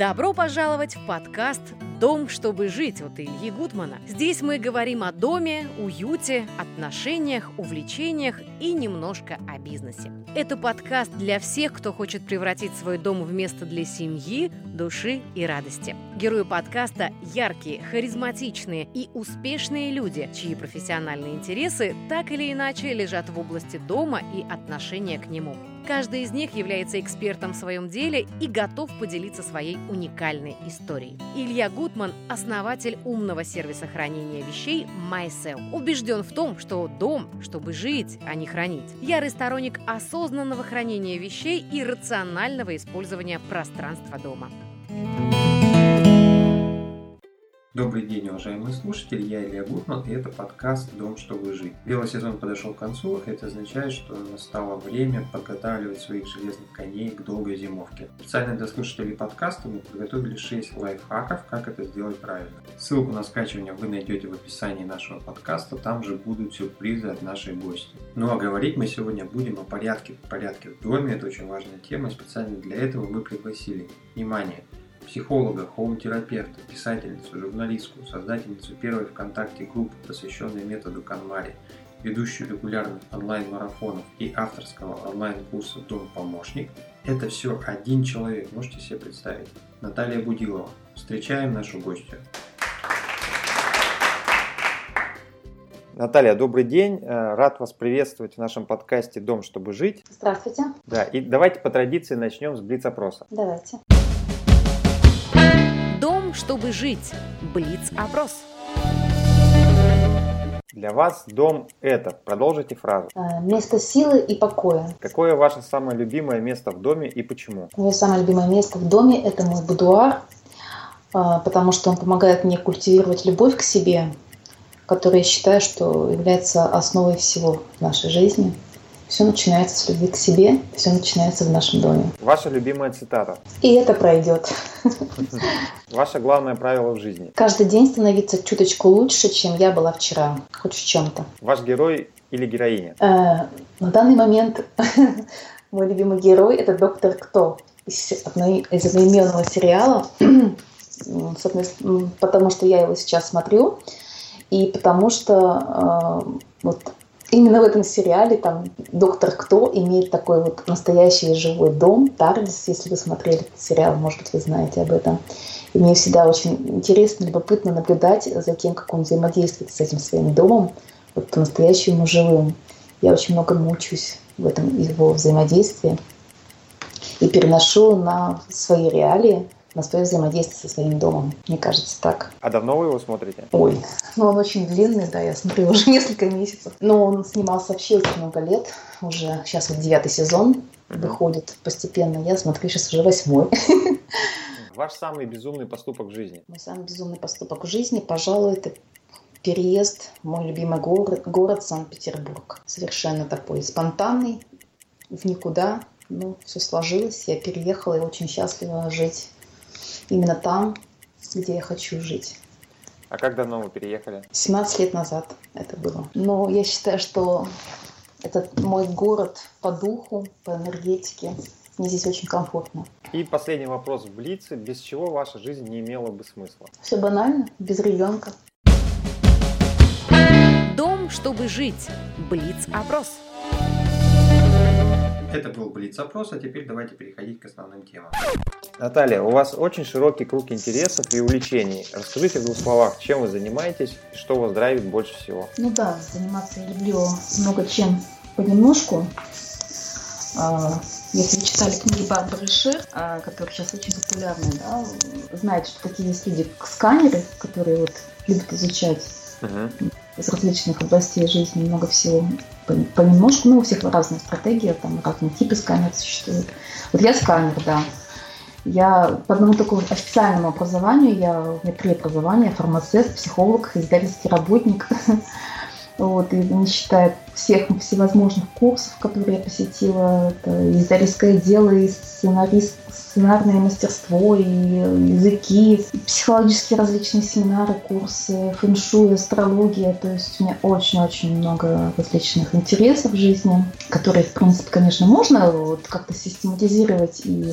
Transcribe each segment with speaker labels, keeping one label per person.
Speaker 1: Добро пожаловать в подкаст «Дом, чтобы жить» от Ильи Гудмана. Здесь мы говорим о доме, уюте, отношениях, увлечениях и немножко о бизнесе. Это подкаст для всех, кто хочет превратить свой дом в место для семьи, души и радости. Герои подкаста – яркие, харизматичные и успешные люди, чьи профессиональные интересы так или иначе лежат в области дома и отношения к нему. Каждый из них является экспертом в своем деле и готов поделиться своей уникальной историей. Илья Гутман – основатель умного сервиса хранения вещей MySell. Убежден в том, что дом, чтобы жить, а не хранить. Ярый сторонник осознанного хранения вещей и рационального использования пространства дома.
Speaker 2: Добрый день, уважаемые слушатели, я Илья Гутман, и это подкаст «Дом, чтобы жить». Белый сезон подошел к концу, это означает, что настало время подготавливать своих железных коней к долгой зимовке. Специально для слушателей подкаста мы подготовили 6 лайфхаков, как это сделать правильно. Ссылку на скачивание вы найдете в описании нашего подкаста, там же будут сюрпризы от нашей гости. Ну а говорить мы сегодня будем о порядке, порядке в доме, это очень важная тема, специально для этого мы пригласили, внимание, психолога, хоум-терапевта, писательницу, журналистку, создательницу первой ВКонтакте группы, посвященной методу Канмари, ведущую регулярных онлайн-марафонов и авторского онлайн-курса «Дом-помощник» – это все один человек, можете себе представить. Наталья Будилова. Встречаем нашу гостью. Наталья, добрый день. Э, рад вас приветствовать в нашем подкасте «Дом, чтобы жить».
Speaker 3: Здравствуйте.
Speaker 2: Да, и давайте по традиции начнем с блиц-опроса.
Speaker 3: Давайте
Speaker 1: чтобы жить. Блиц-опрос.
Speaker 2: Для вас дом – это, продолжите фразу.
Speaker 3: Э, место силы и покоя.
Speaker 2: Какое ваше самое любимое место в доме и почему?
Speaker 3: Мое самое любимое место в доме – это мой будуар, э, потому что он помогает мне культивировать любовь к себе, которая я считаю, что является основой всего в нашей жизни. Все начинается с любви к себе, все начинается в нашем доме.
Speaker 2: Ваша любимая цитата?
Speaker 3: И это пройдет.
Speaker 2: Ваше главное правило в жизни?
Speaker 3: Каждый день становиться чуточку лучше, чем я была вчера, хоть в чем-то.
Speaker 2: Ваш герой или героиня?
Speaker 3: Э, на данный момент мой любимый герой – это доктор Кто из одноименного сериала, потому что я его сейчас смотрю, и потому что э, вот именно в этом сериале там доктор Кто имеет такой вот настоящий живой дом, Тардис, если вы смотрели этот сериал, может быть, вы знаете об этом. И мне всегда очень интересно, любопытно наблюдать за тем, как он взаимодействует с этим своим домом, вот по-настоящему живым. Я очень много мучусь в этом его взаимодействии и переношу на свои реалии – на свое взаимодействие со своим домом. Мне кажется так.
Speaker 2: А давно вы его смотрите?
Speaker 3: Ой, ну он очень длинный, да, я смотрю уже несколько месяцев. Но он снимался вообще очень много лет. Уже сейчас вот девятый сезон mm-hmm. выходит постепенно. Я смотрю сейчас уже восьмой.
Speaker 2: Ваш самый безумный поступок в жизни?
Speaker 3: Мой самый безумный поступок в жизни, пожалуй, это переезд в мой любимый город, город Санкт-Петербург. Совершенно такой спонтанный, в никуда. Ну, все сложилось, я переехала и очень счастлива жить именно там, где я хочу жить.
Speaker 2: А как давно вы переехали?
Speaker 3: 17 лет назад это было. Но я считаю, что это мой город по духу, по энергетике. Мне здесь очень комфортно.
Speaker 2: И последний вопрос в Блице. Без чего ваша жизнь не имела бы смысла?
Speaker 3: Все банально, без ребенка.
Speaker 1: Дом, чтобы жить. Блиц-опрос.
Speaker 2: Это был Блиц-опрос, а теперь давайте переходить к основным темам. Наталья, у вас очень широкий круг интересов и увлечений. Расскажите в двух словах, чем вы занимаетесь и что вас драйвит больше всего?
Speaker 3: Ну да, заниматься я люблю много чем понемножку. А, если вы читали книги Барбары Шир, а, которые сейчас очень популярны, да, знаете, что такие есть люди, сканеры, которые вот любят изучать uh-huh. из различных областей жизни много всего понемножку, ну, у всех разные стратегии, там разные типы сканеров существуют. Вот я сканер, да. Я по одному такому официальному образованию, я, у меня три образования, фармацевт, психолог, издательский работник. Вот, и не считая всех всевозможных курсов, которые я посетила, это издательское дело, и сценарист, сценарное мастерство, и языки, и психологические различные семинары, курсы, фэншуй, астрология. То есть у меня очень-очень много различных интересов в жизни, которые, в принципе, конечно, можно вот как-то систематизировать и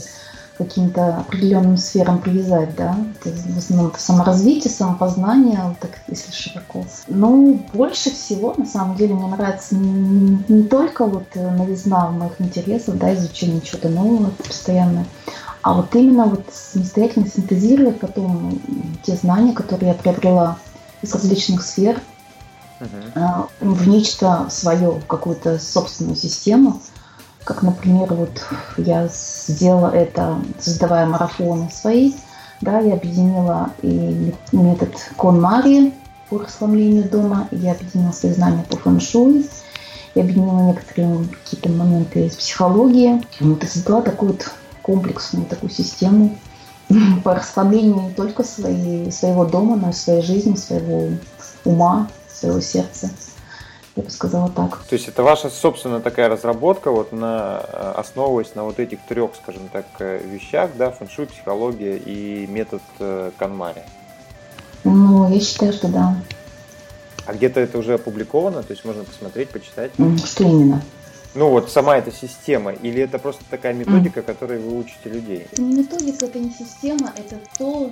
Speaker 3: каким-то определенным сферам привязать, да, это в основном это саморазвитие, самопознание, так если широко. Ну, больше всего, на самом деле, мне нравится не, не только вот новизна моих интересов, да, изучение чего-то нового постоянно, а вот именно вот самостоятельно синтезировать потом те знания, которые я приобрела из различных сфер, uh-huh. в нечто свое, в какую-то собственную систему – как, например, вот я сделала это, создавая марафоны свои, да, я объединила и метод Конмари по расслаблению дома, я объединила свои знания по фэншуй, я объединила некоторые какие-то моменты из психологии. Вот и создала такую вот комплексную такую систему по расслаблению не только своей, своего дома, но и своей жизни, своего ума, своего сердца я бы сказала так.
Speaker 2: То есть это ваша собственная такая разработка, вот на, э, основываясь на вот этих трех, скажем так, э, вещах, да, фэншуй, психология и метод э, Канмари?
Speaker 3: Ну, я считаю, что да.
Speaker 2: А где-то это уже опубликовано, то есть можно посмотреть, почитать?
Speaker 3: Что именно?
Speaker 2: Ну вот сама эта система, или это просто такая методика, mm. которой вы учите людей?
Speaker 3: Методика это не система, это то,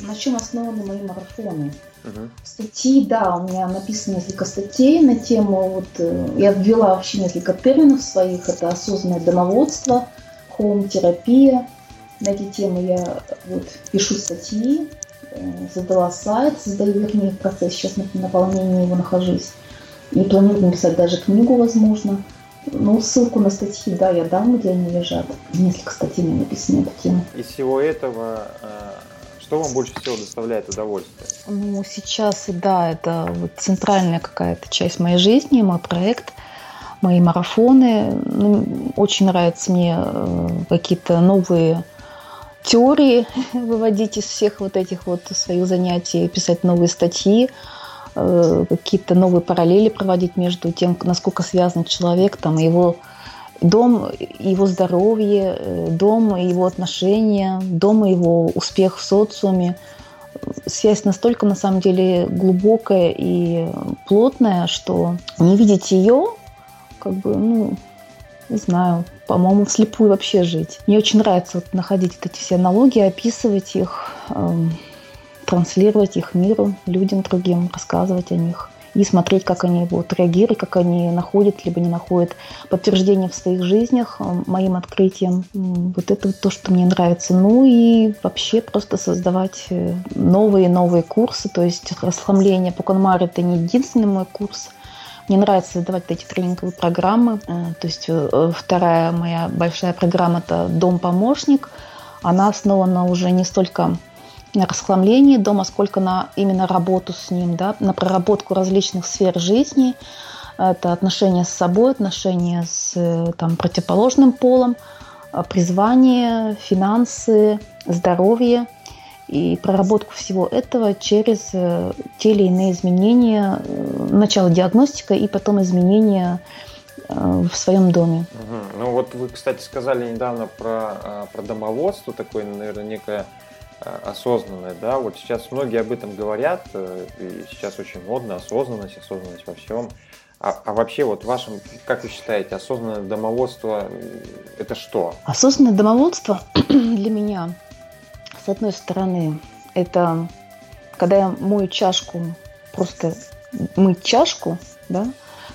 Speaker 3: на чем основаны мои марафоны. Угу. Статьи, да, у меня написано несколько статей на тему, вот э, я ввела вообще несколько терминов своих, это осознанное домоводство, хоум-терапия. На эти темы я вот пишу статьи, э, создала сайт, создаю, вернее, в процессе сейчас на наполнении его нахожусь. И планирую написать даже книгу, возможно. Ну, ссылку на статьи, да, я дам, где они лежат. Несколько статей мне написано на эту тему.
Speaker 2: Из всего этого э, что вам больше всего доставляет удовольствие?
Speaker 3: Ну, сейчас, да, это вот центральная какая-то часть моей жизни, мой проект, мои марафоны. Ну, очень нравятся мне э, какие-то новые теории выводить из всех вот этих вот своих занятий, писать новые статьи, э, какие-то новые параллели проводить между тем, насколько связан человек, там, его дом его здоровье, э, дом его отношения, дом его успех в социуме. Связь настолько, на самом деле, глубокая и плотная, что не видеть ее, как бы, ну, не знаю, по-моему, вслепую вообще жить. Мне очень нравится вот находить вот эти все аналогии, описывать их, эм, транслировать их миру, людям другим, рассказывать о них и смотреть, как они будут реагировать, как они находят либо не находят подтверждение в своих жизнях э, моим открытием. Вот это то, что мне нравится. Ну и вообще просто создавать э, новые новые курсы, то есть расслабление по Конмару это не единственный мой курс. Мне нравится создавать эти тренинговые программы. Э, то есть вторая моя большая программа – это «Дом-помощник». Она основана уже не столько расхламление дома, сколько на именно работу с ним, да, на проработку различных сфер жизни. Это отношения с собой, отношения с там, противоположным полом, а, призвание, финансы, здоровье и проработку всего этого через э, те или иные изменения, э, начало диагностика и потом изменения э, в своем доме.
Speaker 2: Угу. Ну вот вы, кстати, сказали недавно про, про домоводство, такое, наверное, некое Э, осознанное, да, вот сейчас многие об этом говорят, э, и сейчас очень модно осознанность, осознанность во всем. А, а вообще, вот вашим, как вы считаете, осознанное домоводство – это что?
Speaker 3: Осознанное домоводство для меня, с одной стороны, это когда я мою чашку, просто мыть чашку, да,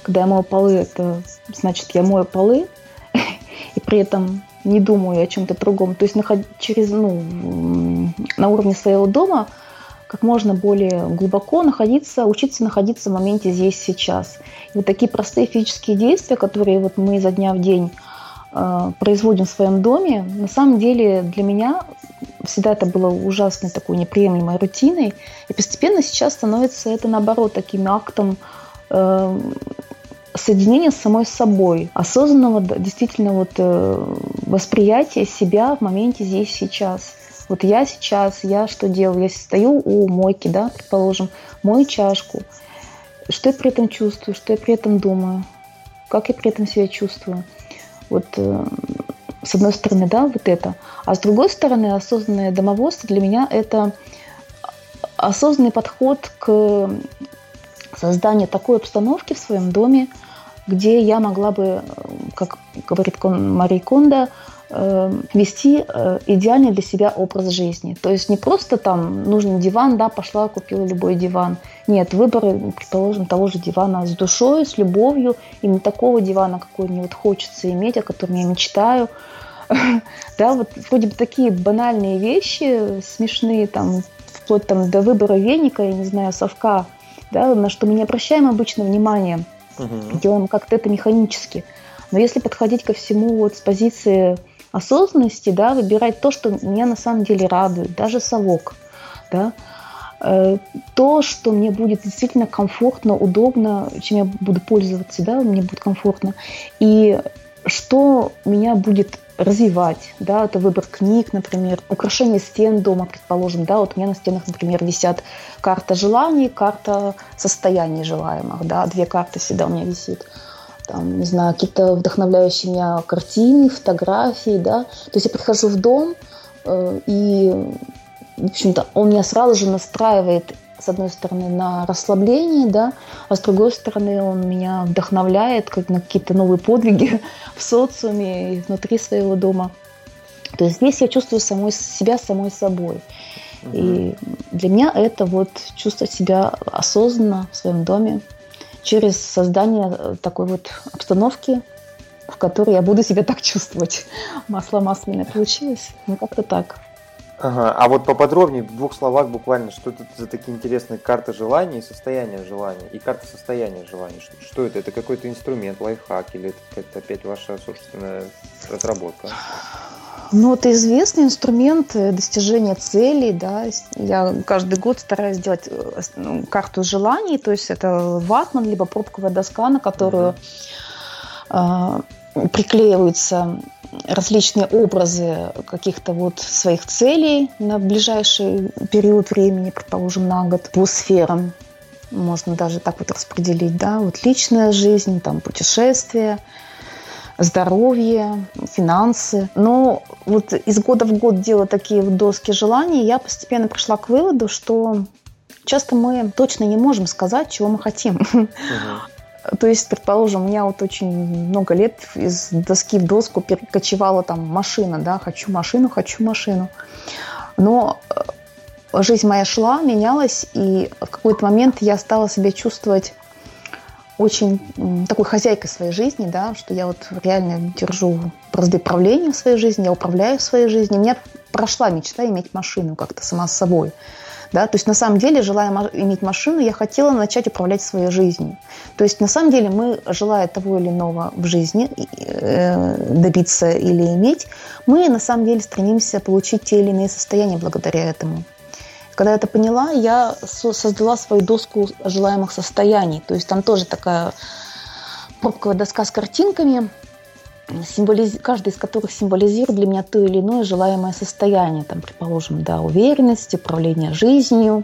Speaker 3: когда я мою полы, это значит, я мою полы, и при этом не думаю о чем-то другом. То есть через, ну, на уровне своего дома как можно более глубоко находиться, учиться находиться в моменте здесь, сейчас. И вот такие простые физические действия, которые вот мы изо дня в день э, производим в своем доме, на самом деле для меня всегда это было ужасной такой неприемлемой рутиной, и постепенно сейчас становится это наоборот таким актом э, соединение с самой собой, осознанного действительно вот э, восприятия себя в моменте здесь сейчас. Вот я сейчас, я что делаю? Я стою у мойки, да, предположим, мою чашку. Что я при этом чувствую, что я при этом думаю, как я при этом себя чувствую. Вот э, с одной стороны, да, вот это. А с другой стороны, осознанное домоводство для меня это осознанный подход к созданию такой обстановки в своем доме, где я могла бы, как говорит Мария Кондо, э, вести э, идеальный для себя образ жизни. То есть не просто там нужен диван, да, пошла, купила любой диван. Нет, выбор, предположим, того же дивана с душой, с любовью, именно такого дивана, какой мне вот хочется иметь, о котором я мечтаю. Да, вот вроде бы такие банальные вещи, смешные, там, вплоть там до выбора веника, я не знаю, совка, да, на что мы не обращаем обычно внимания, угу. делаем как-то это механически. Но если подходить ко всему вот с позиции осознанности, да, выбирать то, что меня на самом деле радует, даже совок, да, э, то, что мне будет действительно комфортно, удобно, чем я буду пользоваться, да, мне будет комфортно, и что меня будет развивать, да, это выбор книг, например, украшение стен дома, предположим, да, вот у меня на стенах, например, висят карта желаний, карта состояний желаемых, да, две карты всегда у меня висит там, не знаю, какие-то вдохновляющие меня картины, фотографии, да. То есть я прихожу в дом, э, и, в общем-то, он меня сразу же настраивает, с одной стороны, на расслабление, да, а с другой стороны, он меня вдохновляет как на какие-то новые подвиги в социуме и внутри своего дома. То есть здесь я чувствую самой, себя самой собой. И для меня это вот чувствовать себя осознанно в своем доме, через создание э, такой вот обстановки, в которой я буду себя так чувствовать. Масло масляное получилось. Ну, как-то так.
Speaker 2: Ага. А вот поподробнее, в двух словах буквально, что это за такие интересные карты желаний и состояния желаний, и карта состояния желаний? Что, что это? Это какой-то инструмент, лайфхак, или это опять ваша собственная разработка?
Speaker 3: Ну, это известный инструмент достижения целей, да. Я каждый год стараюсь сделать э, ну, карту желаний, то есть это ватман, либо пробковая доска, на которую uh-huh. э, приклеиваются различные образы каких-то вот своих целей на ближайший период времени, предположим, на год, по сферам. Можно даже так вот распределить, да, вот личная жизнь, там путешествия, здоровье, финансы. Но вот из года в год делая такие вот доски желаний, я постепенно пришла к выводу, что часто мы точно не можем сказать, чего мы хотим. То есть, предположим, у меня вот очень много лет из доски в доску перекочевала там машина, да, хочу машину, хочу машину. Но э, жизнь моя шла, менялась, и в какой-то момент я стала себя чувствовать очень такой хозяйкой своей жизни, да, что я вот реально держу бразды правления в своей жизни, я управляю своей жизнью. У меня прошла мечта иметь машину как-то сама с собой. Да? То есть на самом деле, желая иметь машину, я хотела начать управлять своей жизнью. То есть на самом деле мы, желая того или иного в жизни э, добиться или иметь, мы на самом деле стремимся получить те или иные состояния благодаря этому. Когда я это поняла, я создала свою доску желаемых состояний. То есть там тоже такая пробковая доска с картинками, символиз... каждый из которых символизирует для меня то или иное желаемое состояние. Там, предположим, да, уверенность, управление жизнью,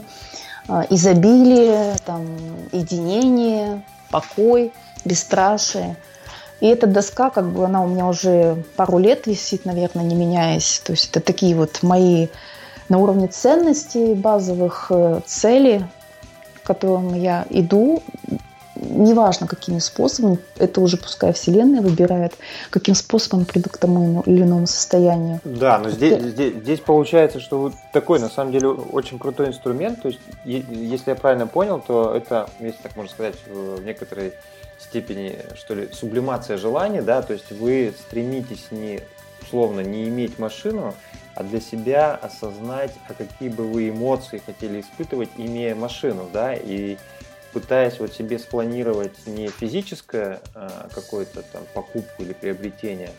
Speaker 3: э, изобилие, там, единение, покой, бесстрашие. И эта доска, как бы она у меня уже пару лет висит, наверное, не меняясь. То есть это такие вот мои на уровне ценностей, базовых э, целей, к которым я иду, неважно какими способами, это уже пускай Вселенная выбирает, каким способом приду к тому или иному состоянию.
Speaker 2: Да, но здесь, здесь, здесь получается, что вот такой на самом деле очень крутой инструмент. То есть, если я правильно понял, то это, если так можно сказать, в некоторой степени, что ли, сублимация желаний, да, то есть вы стремитесь не условно не иметь машину, а для себя осознать, а какие бы вы эмоции хотели испытывать, имея машину, да, и пытаясь вот себе спланировать не физическое а, какое-то там покупку или приобретение,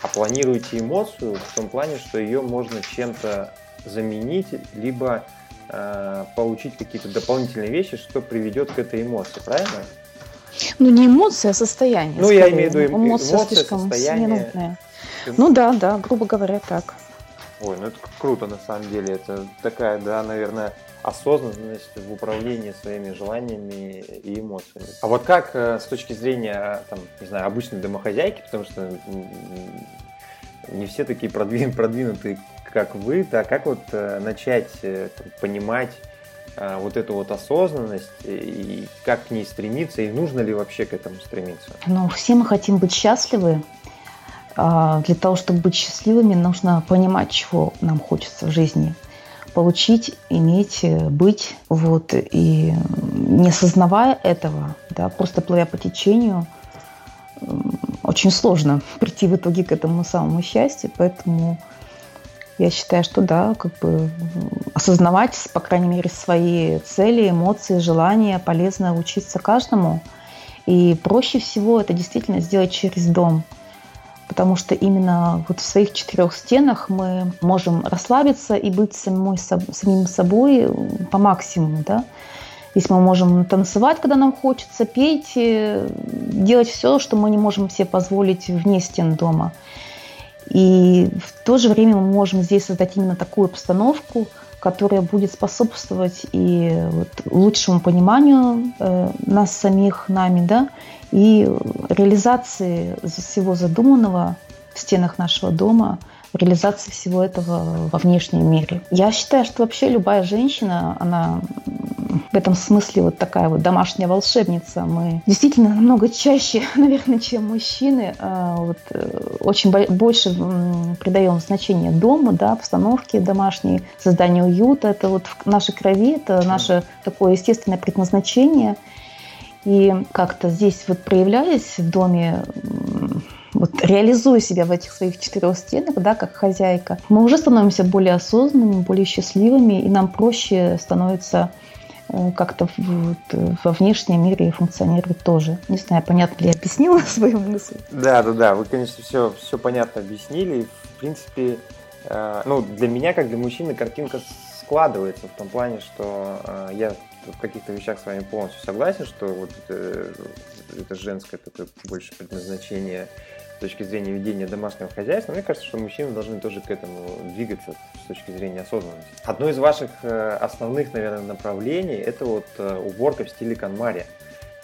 Speaker 2: а планируете эмоцию в том плане, что ее можно чем-то заменить, либо э, получить какие-то дополнительные вещи, что приведет к этой эмоции, правильно?
Speaker 3: Ну, не эмоция, а состояние.
Speaker 2: Ну, скорее. я имею в виду эмоция, эмоция
Speaker 3: состояние. Ну да, да, грубо говоря, так.
Speaker 2: Ой, ну это круто на самом деле. Это такая, да, наверное, осознанность в управлении своими желаниями и эмоциями. А вот как э, с точки зрения, там, не знаю, обычной домохозяйки, потому что не все такие продвин, продвинутые, как вы, да, как вот э, начать э, понимать вот эту вот осознанность и как к ней стремиться, и нужно ли вообще к этому стремиться?
Speaker 3: Ну, все мы хотим быть счастливы, для того, чтобы быть счастливыми, нужно понимать, чего нам хочется в жизни. Получить, иметь, быть. Вот. И не осознавая этого, да, просто плывя по течению, очень сложно прийти в итоге к этому самому счастью. Поэтому я считаю, что да, как бы осознавать, по крайней мере, свои цели, эмоции, желания полезно учиться каждому. И проще всего это действительно сделать через дом. Потому что именно вот в своих четырех стенах мы можем расслабиться и быть самой, самим собой по максимуму. Да? Здесь мы можем танцевать, когда нам хочется, петь, э, делать все, что мы не можем себе позволить вне стен дома. И в то же время мы можем здесь создать именно такую обстановку, которая будет способствовать и вот лучшему пониманию э, нас самих, нами, да, и реализации всего задуманного в стенах нашего дома, реализации всего этого во внешнем мире. Я считаю, что вообще любая женщина, она в этом смысле вот такая вот домашняя волшебница. Мы действительно намного чаще, наверное, чем мужчины, а, вот, э, очень больше придаем значение дому, да, обстановке домашней, созданию уюта. Это вот в нашей крови, это наше такое естественное предназначение. И как-то здесь вот проявляясь в доме, вот реализуя себя в этих своих четырех стенах, да, как хозяйка, мы уже становимся более осознанными, более счастливыми, и нам проще становится Э, как-то вот, во внешнем мире функционирует тоже. Не знаю, понятно ли я объяснила свою мысль?
Speaker 2: Да, да, да, вы, конечно, все, все понятно объяснили. В принципе, э, ну, для меня, как для мужчины, картинка складывается в том плане, что э, я в каких-то вещах с вами полностью согласен, что вот это, это женское такое больше предназначение с точки зрения ведения домашнего хозяйства, мне кажется, что мужчины должны тоже к этому двигаться с точки зрения осознанности. Одно из ваших э, основных, наверное, направлений – это вот э, уборка в стиле канмари.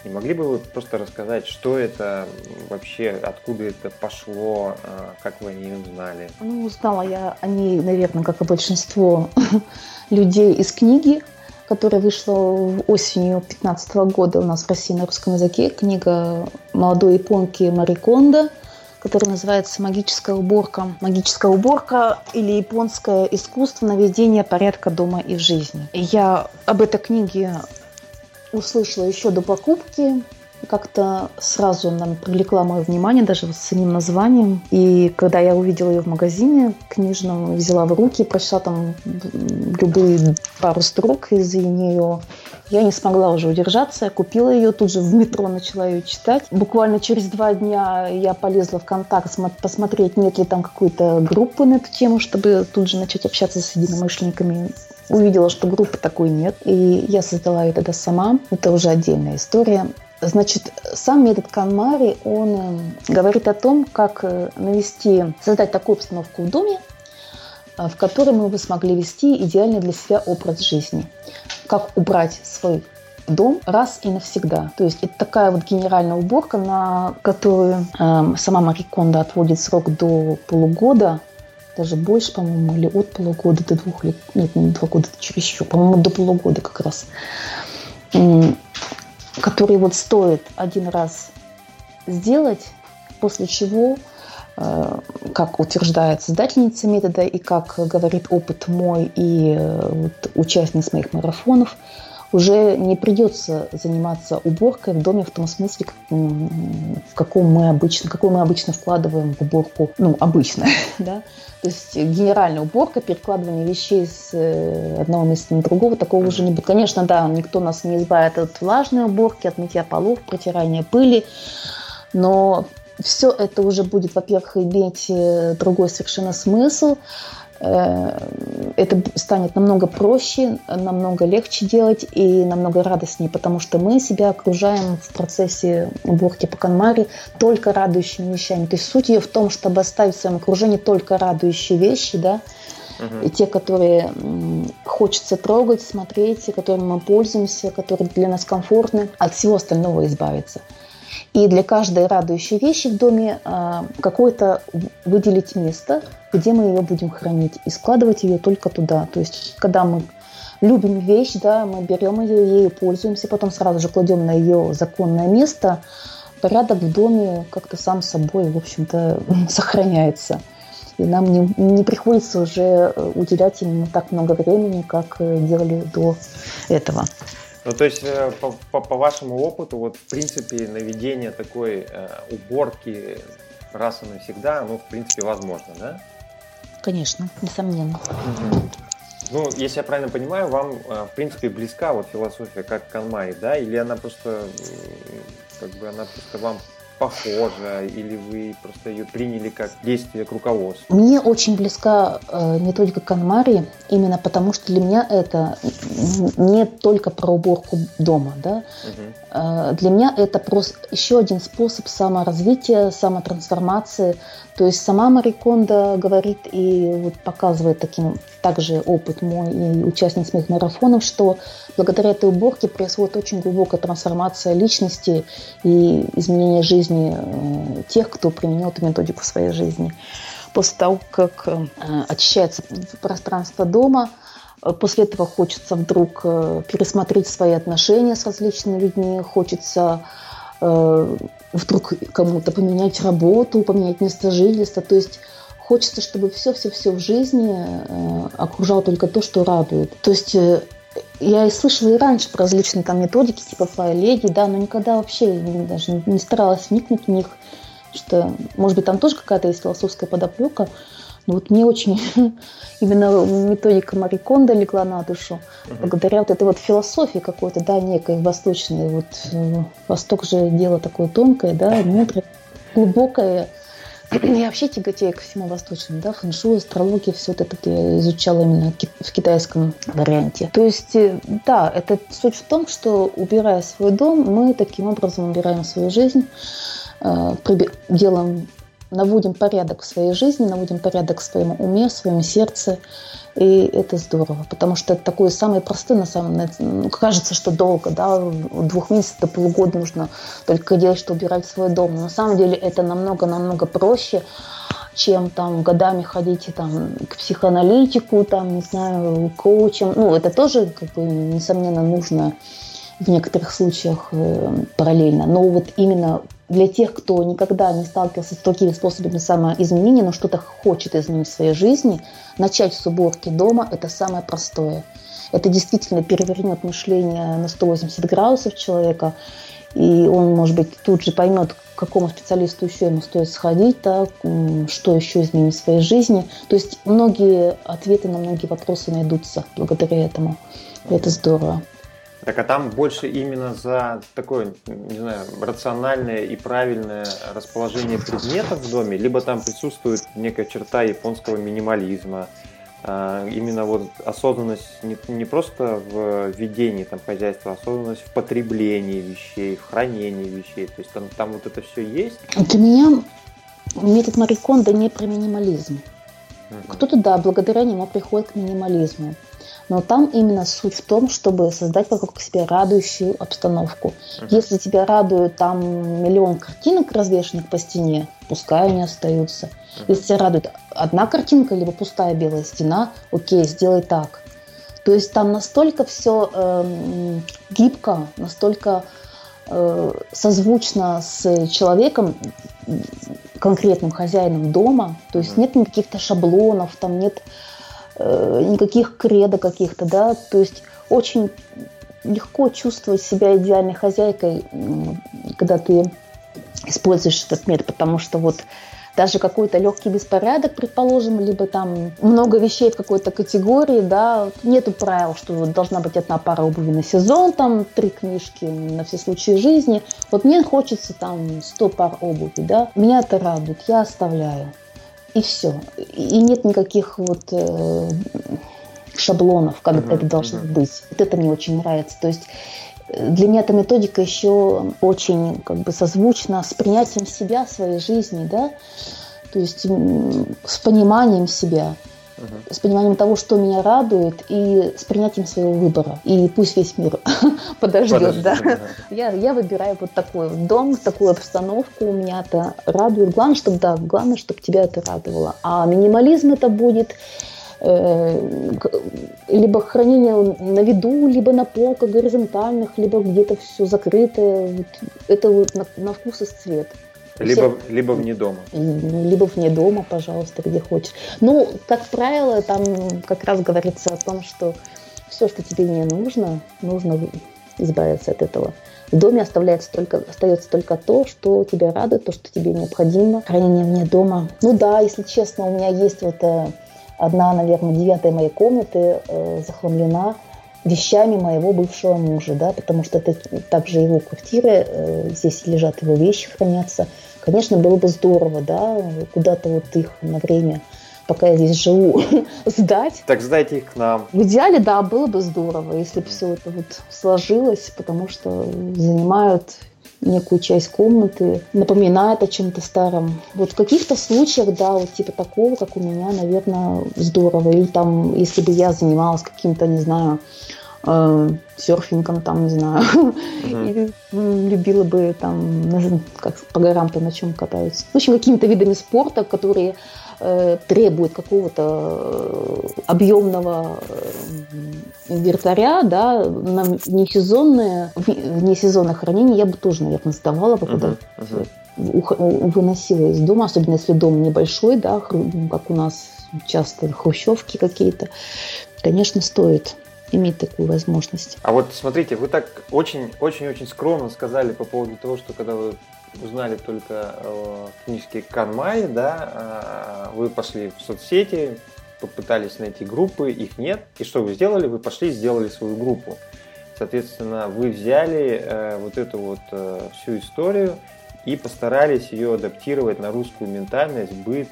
Speaker 2: Не могли бы вы просто рассказать, что это вообще, откуда это пошло, э, как вы о ней узнали?
Speaker 3: Ну, узнала я о ней, наверное, как и большинство людей из книги, которая вышла осенью 2015 года у нас в России на русском языке. Книга молодой японки Мари Кондо – который называется «Магическая уборка». Магическая уборка или японское искусство наведения порядка дома и в жизни. Я об этой книге услышала еще до покупки как-то сразу она привлекла мое внимание, даже с самим названием. И когда я увидела ее в магазине книжном, взяла в руки, прочла там любые пару строк из нее, я не смогла уже удержаться, я купила ее, тут же в метро начала ее читать. Буквально через два дня я полезла в контакт, посмотреть, нет ли там какой-то группы на эту тему, чтобы тут же начать общаться с единомышленниками увидела, что группы такой нет, и я создала ее тогда сама. Это уже отдельная история. Значит, сам метод Канмари, он э, говорит о том, как э, навести, создать такую обстановку в доме, э, в которой мы бы смогли вести идеальный для себя образ жизни. Как убрать свой дом раз и навсегда. То есть это такая вот генеральная уборка, на которую э, сама Мари Кондо отводит срок до полугода, даже больше, по-моему, или от полугода до двух лет. Нет, не два года, это чересчур. По-моему, до полугода как раз который вот стоит один раз сделать, после чего, э, как утверждает создательница метода и как говорит опыт мой и э, вот, участниц моих марафонов, уже не придется заниматься уборкой в доме в том смысле, в каком мы обычно, какой мы обычно вкладываем в уборку, ну, обычно, да, то есть генеральная уборка, перекладывание вещей с э, одного места на другого, такого уже не будет. Конечно, да, никто нас не избавит от влажной уборки, от мытья полов, протирания пыли, но все это уже будет, во-первых, иметь э, другой совершенно смысл, это станет намного проще, намного легче делать и намного радостнее, потому что мы себя окружаем в процессе уборки по канмаре только радующими вещами. То есть суть ее в том, чтобы оставить в своем окружении только радующие вещи, да, и те, которые хочется трогать, смотреть, которыми мы пользуемся, которые для нас комфортны, от всего остального избавиться. И для каждой радующей вещи в доме а, какое-то выделить место, где мы ее будем хранить, и складывать ее только туда. То есть, когда мы любим вещь, да, мы берем ее, ею пользуемся, потом сразу же кладем на ее законное место, порядок в доме как-то сам собой, в общем-то, сохраняется. И нам не, не приходится уже уделять ему так много времени, как делали до этого.
Speaker 2: Ну, то есть, по, по, по вашему опыту, вот, в принципе, наведение такой э, уборки раз и навсегда, ну, в принципе, возможно, да?
Speaker 3: Конечно, несомненно.
Speaker 2: Ну, если я правильно понимаю, вам, э, в принципе, близка вот философия как Канмай, да? Или она просто, как бы, она просто вам похожа, или вы просто ее приняли как действие к руководству?
Speaker 3: Мне очень близка э, методика Канмари, именно потому что для меня это не только про уборку дома. Да? Угу. Э, для меня это просто еще один способ саморазвития, самотрансформации. То есть сама Мариконда говорит и вот показывает таким также опыт мой и участниц моих марафонов, что благодаря этой уборке происходит очень глубокая трансформация личности и изменение жизни э, тех, кто применил эту методику в своей жизни. После того, как э, очищается пространство дома, э, После этого хочется вдруг пересмотреть свои отношения с различными людьми, хочется вдруг кому-то поменять работу, поменять место жительства. То есть хочется, чтобы все-все-все в жизни окружало только то, что радует. То есть я и слышала и раньше про различные там методики, типа флай-леди, да, но никогда вообще даже не старалась вникнуть в них, что, может быть, там тоже какая-то есть философская подоплека, но вот мне очень именно методика Мари Кондо легла на душу, благодаря вот этой вот философии какой-то, да, некой восточной. Вот э, Восток же дело такое тонкое, да, мудрое, глубокое, я вообще тяготею ко всему восточному, да, фэншуй, астрология, все это я изучала именно в китайском варианте. То есть, э, да, это суть в том, что убирая свой дом, мы таким образом убираем свою жизнь, э, делаем наводим порядок в своей жизни, наводим порядок в своем уме, в своем сердце. И это здорово, потому что это такой самый простой, на самом ну, кажется, что долго, да, двух месяцев до полугода нужно только делать, что убирать свой дом. Но на самом деле это намного-намного проще, чем там годами ходить там, к психоаналитику, там, не знаю, коучам. Ну, это тоже, как бы, несомненно, нужно в некоторых случаях э, параллельно. Но вот именно для тех, кто никогда не сталкивался с такими способами самоизменения, но что-то хочет изменить в своей жизни, начать с уборки дома – это самое простое. Это действительно перевернет мышление на 180 градусов человека, и он, может быть, тут же поймет, к какому специалисту еще ему стоит сходить, да, что еще изменить в своей жизни. То есть многие ответы на многие вопросы найдутся благодаря этому. Это здорово.
Speaker 2: Так а там больше именно за такое, не знаю, рациональное и правильное расположение предметов в доме, либо там присутствует некая черта японского минимализма, а, именно вот осознанность не, не просто в ведении там хозяйства, а осознанность в потреблении вещей, в хранении вещей. То есть там, там вот это все есть?
Speaker 3: Для меня метод Мариконда не про минимализм. Угу. Кто-то, да, благодаря нему приходит к минимализму. Но там именно суть в том, чтобы создать вокруг себя радующую обстановку. Uh-huh. Если тебя радует там миллион картинок, развешенных по стене, пускай они остаются. Uh-huh. Если тебя радует одна картинка, либо пустая белая стена, окей, сделай так. То есть там настолько все э, эм, гибко, настолько э, созвучно с человеком, конкретным хозяином дома. То есть нет никаких-то шаблонов, там нет Э, никаких кредо каких-то, да, то есть очень легко чувствовать себя идеальной хозяйкой, когда ты используешь этот метод, потому что вот даже какой-то легкий беспорядок, предположим, либо там много вещей в какой-то категории, да, нету правил, что должна быть одна пара обуви на сезон, там три книжки на все случаи жизни. Вот мне хочется там 100 пар обуви, да, меня это радует, я оставляю и все. И нет никаких вот э, шаблонов, как uh-huh, это должно uh-huh. быть. Вот это мне очень нравится. То есть э, для меня эта методика еще очень как бы созвучна с принятием себя, своей жизни, да, то есть с пониманием себя с пониманием того, что меня радует, и с принятием своего выбора. И пусть весь мир подождет, да. да. Я, я выбираю вот такой дом, такую обстановку, у меня это радует. Главное, чтобы, да, главное, чтобы тебя это радовало. А минимализм это будет э, либо хранение на виду, либо на полках горизонтальных, либо где-то все закрытое. Вот это вот на, на вкус и цвет.
Speaker 2: Либо, все, либо вне дома.
Speaker 3: Либо вне дома, пожалуйста, где хочешь. Ну, как правило, там как раз говорится о том, что все, что тебе не нужно, нужно избавиться от этого. В доме оставляется только, остается только то, что тебя радует, то, что тебе необходимо. Хранение вне дома. Ну да, если честно, у меня есть вот э, одна, наверное, девятая моей комнаты э, захламлена вещами моего бывшего мужа, да, потому что это также его квартира, э, здесь лежат его вещи, хранятся. Конечно, было бы здорово, да, куда-то вот их на время пока я здесь живу, сдать.
Speaker 2: Так сдайте их к нам.
Speaker 3: В идеале, да, было бы здорово, если бы все это вот сложилось, потому что занимают некую часть комнаты, напоминает о чем-то старом. Вот в каких-то случаях, да, вот типа такого, как у меня, наверное, здорово. Или там, если бы я занималась каким-то, не знаю, э, серфингом, там, не знаю, uh-huh. и любила бы там, как по горам-то на чем катаются. В общем, какими-то видами спорта, которые Э, требует какого-то э, объемного э, инвентаря, да, на несезонное, внесезонное хранение я бы тоже, наверное, сдавала бы куда uh-huh, uh-huh. выносила из дома, особенно если дом небольшой, да, как у нас часто хрущевки какие-то, конечно, стоит иметь такую возможность.
Speaker 2: А вот смотрите, вы так очень-очень-очень скромно сказали по поводу того, что когда вы узнали только о книжке Канмай, да, вы пошли в соцсети, попытались найти группы, их нет. И что вы сделали? Вы пошли и сделали свою группу. Соответственно, вы взяли э, вот эту вот э, всю историю и постарались ее адаптировать на русскую ментальность, быт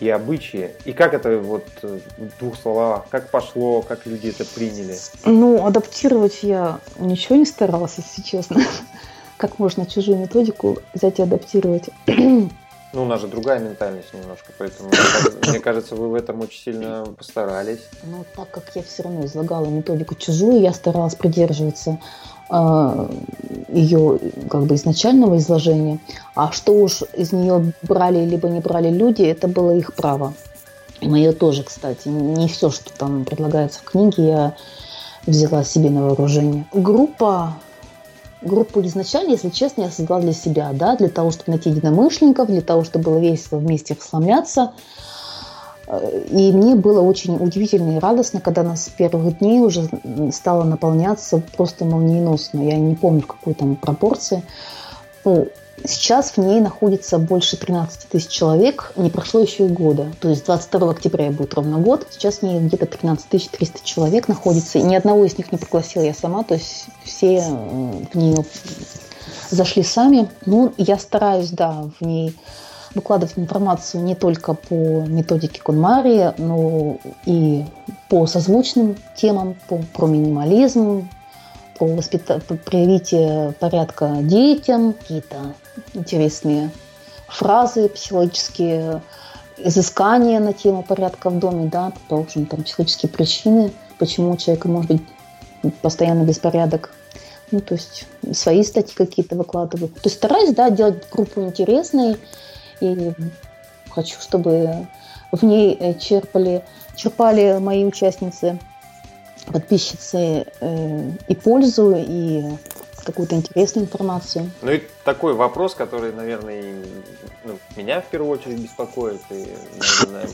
Speaker 2: и обычаи. И как это вот э, в двух словах, как пошло, как люди это приняли?
Speaker 3: Ну, адаптировать я ничего не старалась, если честно как можно чужую методику взять и адаптировать.
Speaker 2: Ну, у нас же другая ментальность немножко, поэтому мне кажется, вы в этом очень сильно постарались.
Speaker 3: Ну, так как я все равно излагала методику чужую, я старалась придерживаться э, ее как бы изначального изложения. А что уж из нее брали либо не брали люди, это было их право. Мое тоже, кстати. Не все, что там предлагается в книге, я взяла себе на вооружение. Группа группу изначально, если честно, я создала для себя, да, для того, чтобы найти единомышленников, для того, чтобы было весело вместе сломляться. И мне было очень удивительно и радостно, когда нас с первых дней уже стало наполняться просто молниеносно. Я не помню, в какой там пропорции. Ну, Сейчас в ней находится больше 13 тысяч человек, не прошло еще и года. То есть 22 октября будет ровно год. Сейчас в ней где-то 13 300 человек находится. И ни одного из них не пригласила я сама. То есть все в нее зашли сами. Ну, я стараюсь, да, в ней выкладывать информацию не только по методике Кунмари, но и по созвучным темам, по, про минимализм, по, воспит... по привитию порядка детям, какие-то интересные фразы психологические, изыскания на тему порядка в доме, да, продолжим там психологические причины, почему у человека может быть постоянно беспорядок. Ну, то есть свои статьи какие-то выкладываю. То есть стараюсь, да, делать группу интересной и хочу, чтобы в ней э, черпали, черпали мои участницы, подписчицы э, и пользу, и какую-то интересную информацию.
Speaker 2: Ну и такой вопрос, который, наверное, ну, меня в первую очередь беспокоит, и, наверное,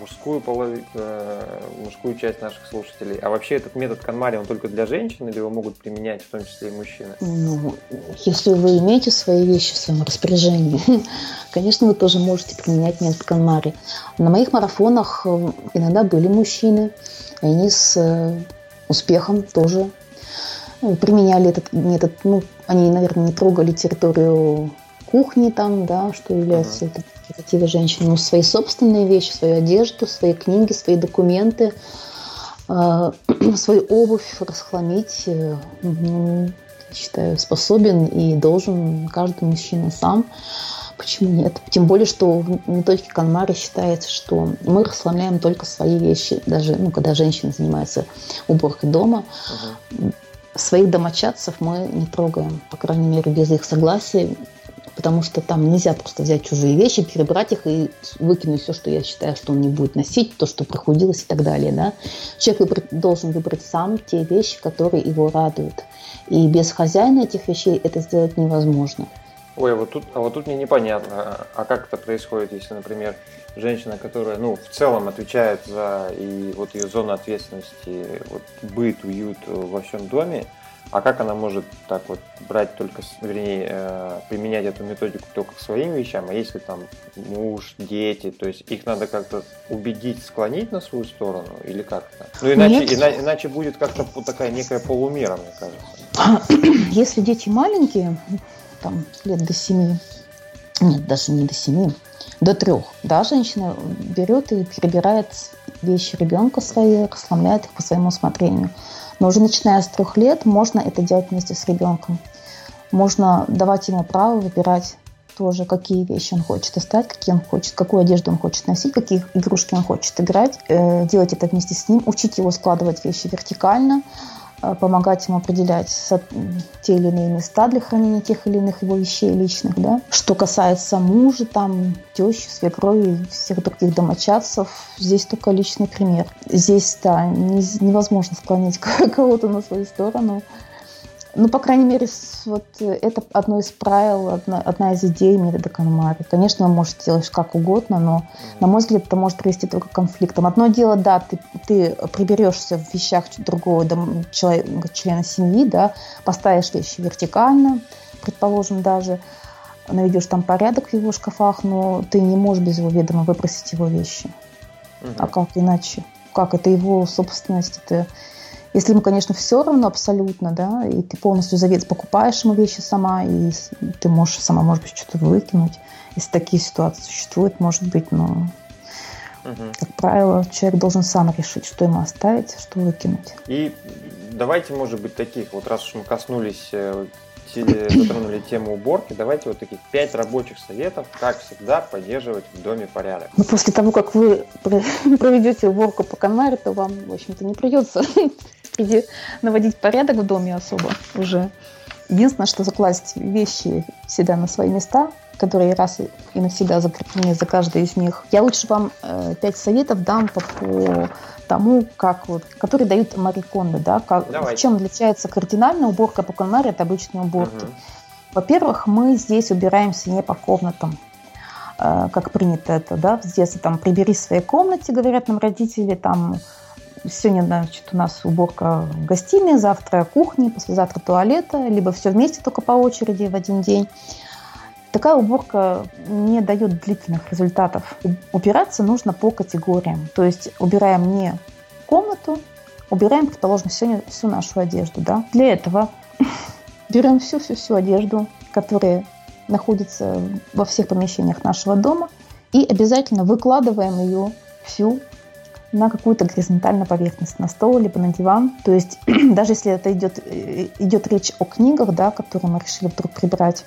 Speaker 2: мужскую, полови... Э, мужскую часть наших слушателей. А вообще этот метод Канмари, он только для женщин или его могут применять в том числе и мужчины?
Speaker 3: Ну, если вы имеете свои вещи в своем распоряжении, конечно, вы тоже можете применять метод Канмари. На моих марафонах э, иногда были мужчины, и они с э, успехом тоже ну, применяли этот метод. Ну, они, наверное, не трогали территорию кухни там, да, что является uh-huh. инициативой женщин, но свои собственные вещи, свою одежду, свои книги, свои документы, э, свою обувь расхламить, э, ну, считаю, способен и должен каждый мужчина сам. Почему нет? Тем более, что в методике Канмари считается, что мы расхламляем только свои вещи, даже ну, когда женщина занимается уборкой дома. Uh-huh своих домочадцев мы не трогаем, по крайней мере, без их согласия, потому что там нельзя просто взять чужие вещи, перебрать их и выкинуть все, что я считаю, что он не будет носить, то, что приходилось и так далее. Да? Человек выбрать, должен выбрать сам те вещи, которые его радуют. И без хозяина этих вещей это сделать невозможно.
Speaker 4: Ой, а вот тут, а вот тут мне непонятно, а как это происходит, если, например, женщина, которая, ну, в целом отвечает за и вот ее зону ответственности, вот быт, уют во всем доме, а как она может так вот брать только, вернее, э, применять эту методику только к своим вещам, а если там муж, дети, то есть их надо как-то убедить, склонить на свою сторону или как-то? Ну иначе, ина, иначе будет как-то такая некая полумера, мне кажется.
Speaker 3: Если дети маленькие, там лет до семи, нет, даже не до семи, до трех, да, женщина берет и перебирает вещи ребенка свои, расслабляет их по своему усмотрению. Но уже начиная с трех лет можно это делать вместе с ребенком. Можно давать ему право выбирать тоже, какие вещи он хочет достать, какие он хочет, какую одежду он хочет носить, какие игрушки он хочет играть, э, делать это вместе с ним, учить его складывать вещи вертикально, помогать ему определять те или иные места для хранения тех или иных его вещей личных. Да? Что касается мужа, там, тещи, свекрови всех других домочадцев, здесь только личный пример. Здесь, да, невозможно склонить кого-то на свою сторону. Ну, по крайней мере, вот э, это одно из правил, одна, одна из идей метода Канмари. Конечно, вы можете делать как угодно, но, на мой взгляд, это может привести только к конфликтам. Одно дело, да, ты, ты приберешься в вещах другого дом, человека, члена семьи, да, поставишь вещи вертикально, предположим, даже, наведешь там порядок в его шкафах, но ты не можешь без его ведома выбросить его вещи. Угу. А как иначе? Как это его собственность, это если ему, конечно, все равно абсолютно, да, и ты полностью завет покупаешь ему вещи сама, и ты можешь сама, может быть, что-то выкинуть. Если такие ситуации существуют, может быть, но угу. как правило, человек должен сам решить, что ему оставить, что выкинуть.
Speaker 4: И давайте, может быть, таких, вот раз уж мы коснулись э, затронули тему уборки, давайте вот таких пять рабочих советов, как всегда поддерживать в доме порядок.
Speaker 3: Ну, после того, как вы проведете уборку по канаре, то вам, в общем-то, не придется наводить порядок в доме особо уже. Единственное, что закласть вещи всегда на свои места, которые раз и навсегда закреплены за каждой из них. Я лучше вам э, пять советов дам по, по тому, как вот, которые дают Мариконды, да, как, в чем отличается кардинальная уборка по канаре от обычной уборки. Угу. Во-первых, мы здесь убираемся не по комнатам, э, как принято это, да, в детстве, там, прибери в своей комнате, говорят нам родители, там, сегодня, значит, у нас уборка гостиной, завтра кухни, послезавтра туалета, либо все вместе только по очереди в один день. Такая уборка не дает длительных результатов. Убираться нужно по категориям. То есть убираем не комнату, убираем, предположим, всю, всю нашу одежду. Да? Для этого берем всю-всю-всю одежду, которая находится во всех помещениях нашего дома, и обязательно выкладываем ее всю на какую-то горизонтальную поверхность, на стол либо на диван. То есть даже если это идет, э, идет речь о книгах, да, которые мы решили вдруг прибрать,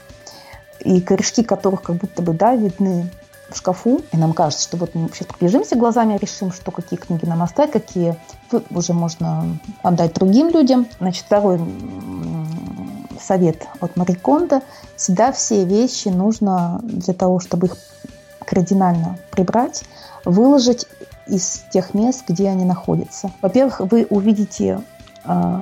Speaker 3: и корешки которых как будто бы, да, видны в шкафу, и нам кажется, что вот мы сейчас пробежимся глазами, решим, что какие книги нам оставить, какие уже можно отдать другим людям. Значит, второй совет от Мари Кондо. Всегда все вещи нужно для того, чтобы их кардинально прибрать, выложить из тех мест, где они находятся. Во-первых, вы увидите э,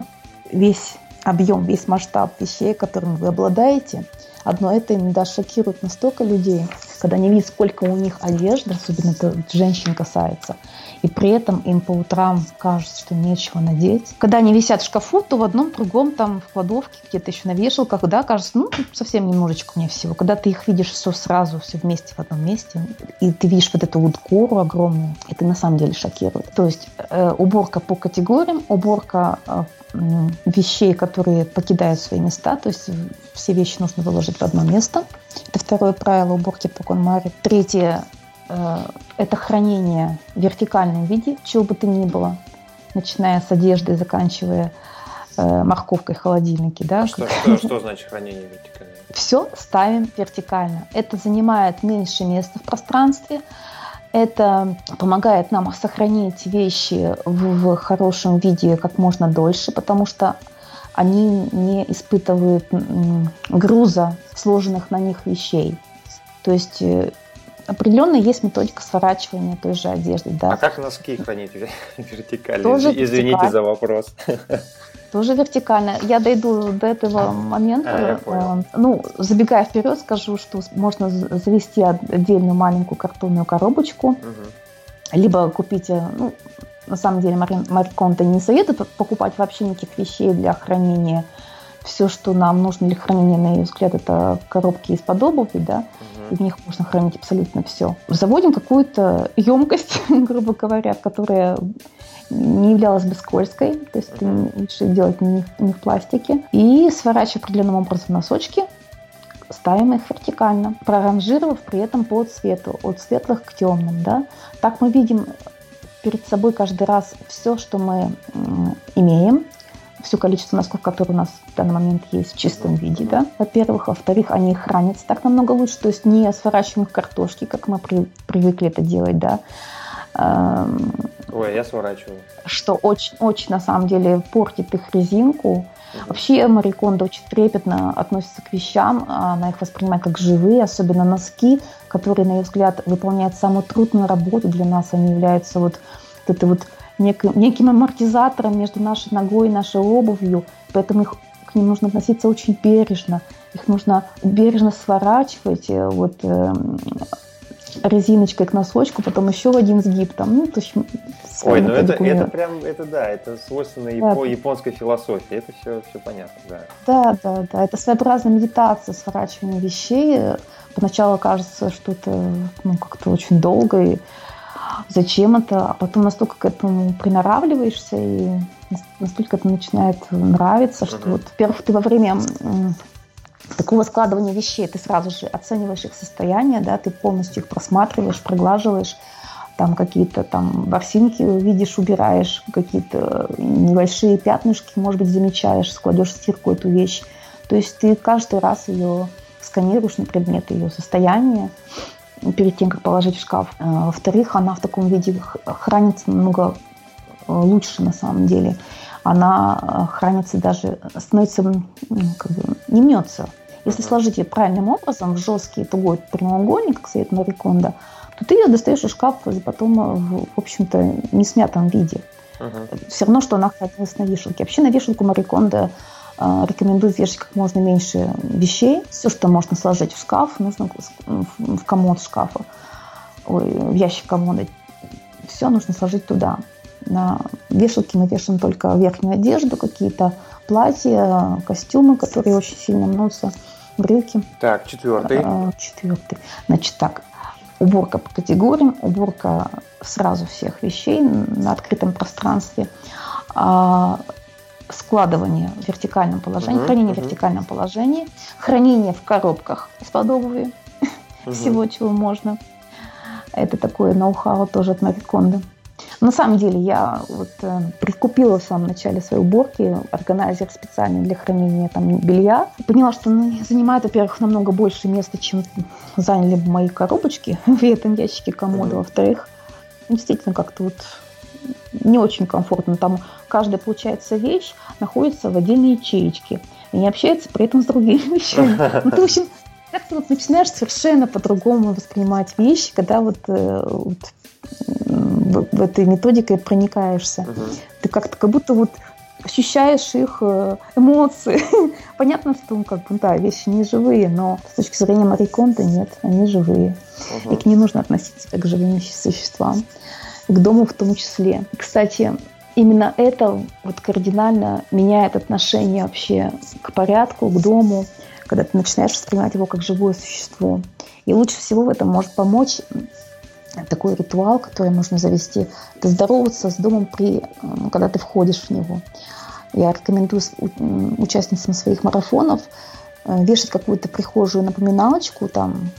Speaker 3: весь объем, весь масштаб вещей, которыми вы обладаете – Одно это иногда шокирует настолько людей, когда они видят, сколько у них одежды, особенно это женщин касается, и при этом им по утрам кажется, что нечего надеть. Когда они висят в шкафу, то в одном, другом, там в кладовке, где-то еще на вешалках, да, кажется, ну, совсем немножечко мне всего. Когда ты их видишь все сразу, все вместе в одном месте, и ты видишь вот эту вот гору огромную, это на самом деле шокирует. То есть э, уборка по категориям, уборка э, вещей, которые покидают свои места, то есть все вещи нужно выложить в одно место. Это второе правило уборки по конмаре. Третье э, – это хранение в вертикальном виде, чего бы то ни было, начиная с одежды, заканчивая э, морковкой в холодильнике. Да?
Speaker 4: Что, что, что значит хранение вертикально?
Speaker 3: Все ставим вертикально. Это занимает меньше места в пространстве, это помогает нам сохранить вещи в, в хорошем виде как можно дольше, потому что они не испытывают груза сложенных на них вещей. То есть э, определенно есть методика сворачивания той же одежды. Да.
Speaker 4: А как носки хранить вертикально? Тоже Извините вертикально. за вопрос.
Speaker 3: Тоже вертикально. Я дойду до этого момента. А, ну, забегая вперед, скажу, что можно завести отдельную маленькую картонную коробочку, угу. либо купить, э, ну, на самом деле, Мариконта не советует покупать вообще никаких вещей для хранения. Все, что нам нужно для хранения, на ее взгляд, это коробки из-под обуви, да, угу. В них можно хранить абсолютно все. Заводим какую-то емкость, грубо говоря, которая не являлась бы скользкой, то есть лучше делать не, не в пластике. И сворачивая определенным образом носочки, ставим их вертикально, проранжировав при этом по цвету, от светлых к темным. Да? Так мы видим перед собой каждый раз все, что мы имеем, все количество носков, которые у нас в данный момент есть в чистом виде, да, во-первых. Во-вторых, они хранятся так намного лучше, то есть не сворачиваем их картошки, как мы при, привыкли это делать, да,
Speaker 4: Эм, Ой, я сворачиваю.
Speaker 3: Что очень, очень на самом деле портит их резинку. Угу. Вообще Мариконда очень трепетно относится к вещам, она их воспринимает как живые, особенно носки, которые, на ее взгляд, выполняют самую трудную работу для нас. Они являются вот, вот этой вот неким, неким амортизатором между нашей ногой и нашей обувью, поэтому их, к ним нужно относиться очень бережно. Их нужно бережно сворачивать, э, вот, эм, резиночкой к носочку, потом еще один сгиб там, ну, то есть
Speaker 4: Ой, ну это, это прям, это да, это свойственно да. по японской философии, это все, все понятно, да.
Speaker 3: Да, да, да, это своеобразная медитация, сворачивание вещей. Поначалу кажется, что это ну, как-то очень долго, и зачем это, а потом настолько к этому приноравливаешься, и настолько это начинает нравиться, что вот, во-первых, ты во время такого складывания вещей ты сразу же оцениваешь их состояние, да, ты полностью их просматриваешь, проглаживаешь, там какие-то там ворсинки видишь, убираешь, какие-то небольшие пятнышки, может быть, замечаешь, складешь в стирку эту вещь. То есть ты каждый раз ее сканируешь на предмет ее состояния перед тем, как положить в шкаф. А, во-вторых, она в таком виде хранится намного э, лучше на самом деле. Она э, хранится даже, становится, как бы, не мнется. Если сложить ее правильным образом в жесткий тугой прямоугольник, как советует Мариконда, то ты ее достаешь из шкафа потом, э, в, в общем-то, не смятом виде. Uh-huh. Все равно, что она хранилась на вешалке. Вообще на вешалку Мариконда э, рекомендую вешать как можно меньше вещей. Все, что можно сложить в шкаф, нужно в, в комод шкафа, ой, в ящик комода. Все нужно сложить туда. На вешалке мы вешаем только верхнюю одежду, какие-то платья, костюмы, которые очень сильно мнутся брюки.
Speaker 4: Так, четвертый. А,
Speaker 3: четвертый. Значит так, уборка по категориям, уборка сразу всех вещей на открытом пространстве, а, складывание в вертикальном положении, uh хранение uh в вертикальном положении, хранение в коробках из-под обуви, uh всего, чего можно. Это такое ноу-хау тоже от Мариконда. На самом деле я вот э, прикупила в самом начале своей уборки органайзер специальный для хранения там белья. Поняла, что он занимает, во-первых, намного больше места, чем заняли мои коробочки в этом ящике комода. Во-вторых, действительно как-то вот не очень комфортно. Там каждая, получается, вещь находится в отдельной ячеечке и не общается при этом с другими вещами. Ну, ты, в общем, как-то вот начинаешь совершенно по-другому воспринимать вещи, когда вот, э, вот в, в этой методикой проникаешься. Угу. Ты как-то как будто вот ощущаешь их э, эмоции. Понятно, что ну, как бы, да, вещи не живые, но с точки зрения Мари Конта нет, они живые. Угу. И к ним нужно относиться как к живым существам. И к дому в том числе. Кстати, именно это вот кардинально меняет отношение вообще к порядку, к дому, когда ты начинаешь воспринимать его как живое существо. И лучше всего в этом может помочь такой ритуал, который можно завести. Это здороваться с домом, при, когда ты входишь в него. Я рекомендую участницам своих марафонов э, вешать какую-то прихожую напоминалочку, там,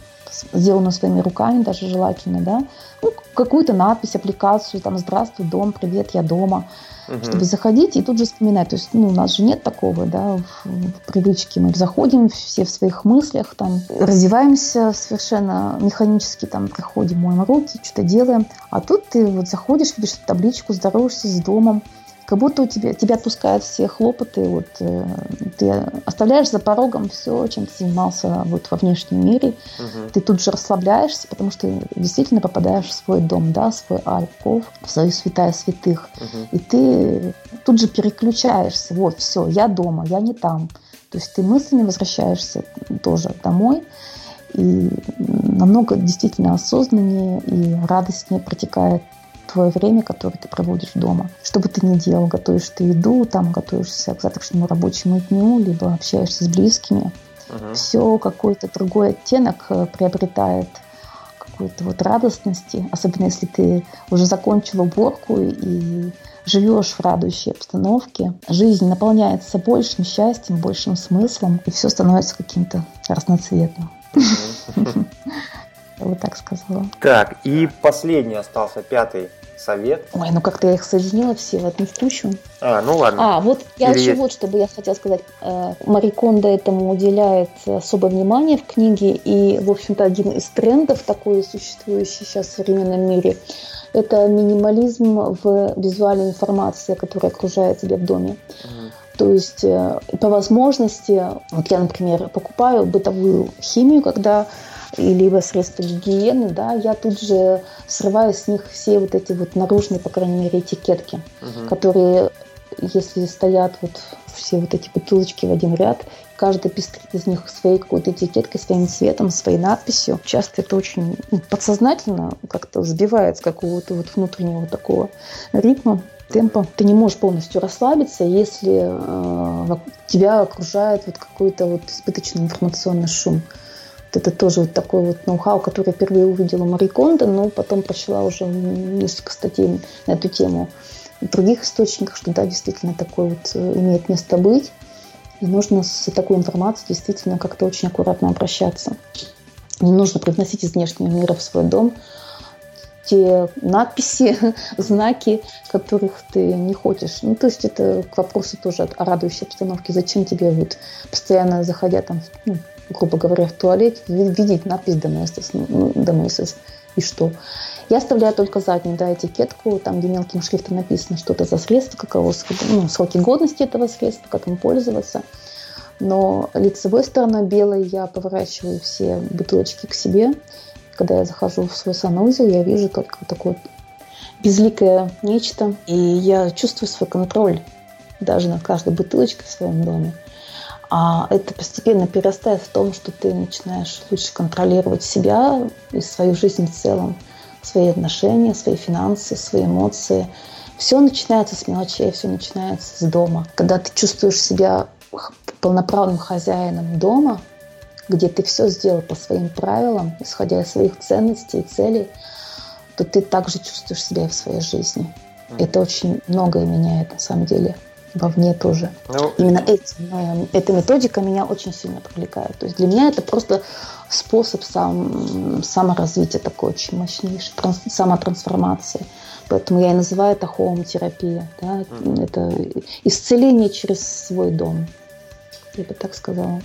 Speaker 3: сделанную своими руками, даже желательно, да, ну, какую-то надпись, аппликацию, там, «Здравствуй, дом», «Привет, я дома», угу. чтобы заходить и тут же вспоминать. То есть, ну, у нас же нет такого, да, в, в привычке. Мы заходим все в своих мыслях, там, раздеваемся совершенно механически, там, приходим, моем руки, что-то делаем. А тут ты вот заходишь, видишь табличку, здороваешься с домом, как будто у тебя, тебя отпускают все хлопоты, вот, э, ты оставляешь за порогом все, чем ты занимался вот, во внешнем мире, угу. ты тут же расслабляешься, потому что действительно попадаешь в свой дом, да, в свой альков, в свою святая святых, угу. и ты тут же переключаешься, вот, все, я дома, я не там, то есть ты мыслями возвращаешься тоже домой, и намного действительно осознаннее и радостнее протекает твое время, которое ты проводишь дома. Что бы ты ни делал, готовишь ты еду, там готовишься к завтрашнему рабочему дню, либо общаешься с близкими, uh-huh. все какой-то другой оттенок э, приобретает какой-то вот радостности, особенно если ты уже закончил уборку и живешь в радующей обстановке, жизнь наполняется большим счастьем, большим смыслом, и все становится каким-то разноцветным. Я вот так сказала.
Speaker 2: Так, и последний остался, пятый совет.
Speaker 3: Ой, ну как-то я их соединила все в одну кучу.
Speaker 2: А, ну ладно.
Speaker 3: А, вот я Или еще есть... вот, что бы я хотела сказать. Э, Мари Кондо этому уделяет особое внимание в книге, и, в общем-то, один из трендов такой существующий сейчас в современном мире – это минимализм в визуальной информации, которая окружает тебя в доме. То есть э, по возможности, вот я, например, покупаю бытовую химию, когда либо средства гигиены, да, я тут же срываю с них все вот эти вот наружные, по крайней мере, этикетки, угу. которые, если стоят вот все вот эти бутылочки в один ряд, каждый пестрит из них своей какой-то этикеткой, своим цветом, своей надписью. Часто это очень ну, подсознательно как-то сбивает с какого-то вот внутреннего такого ритма темпа. Ты не можешь полностью расслабиться, если э, тебя окружает вот какой-то вот избыточный информационный шум. Это тоже вот такой вот ноу-хау, который впервые увидела Мари Кондо, но потом прочла уже несколько статей на эту тему в других источниках, что да, действительно такое вот э, имеет место быть. И нужно с такой информацией действительно как-то очень аккуратно обращаться. Не нужно привносить из внешнего мира в свой дом те надписи, знаки, которых ты не хочешь. Ну, то есть это к вопросу тоже о радующей обстановке. Зачем тебе вот постоянно заходя там, ну, грубо говоря, в туалет, видеть надпись «Доместос», ну, «Доместос» и что? Я оставляю только заднюю да, этикетку, там, где мелким шрифтом написано что-то за средство, каково ну, сроки годности этого средства, как им пользоваться. Но лицевой стороной белой я поворачиваю все бутылочки к себе когда я захожу в свой санузел, я вижу только такое безликое нечто, и я чувствую свой контроль даже над каждой бутылочкой в своем доме. А это постепенно перерастает в том, что ты начинаешь лучше контролировать себя и свою жизнь в целом, свои отношения, свои финансы, свои эмоции. Все начинается с мелочей, все начинается с дома. Когда ты чувствуешь себя полноправным хозяином дома – где ты все сделал по своим правилам, исходя из своих ценностей и целей, то ты также чувствуешь себя в своей жизни. Это очень многое меняет на самом деле вовне тоже. Ну, Именно этим, эта методика меня очень сильно привлекает. То есть для меня это просто способ сам, саморазвития такой очень мощнейший, транс, самотрансформации. Поэтому я и называю это хоум-терапия. Да? Mm. Это исцеление через свой дом. Я бы так сказала.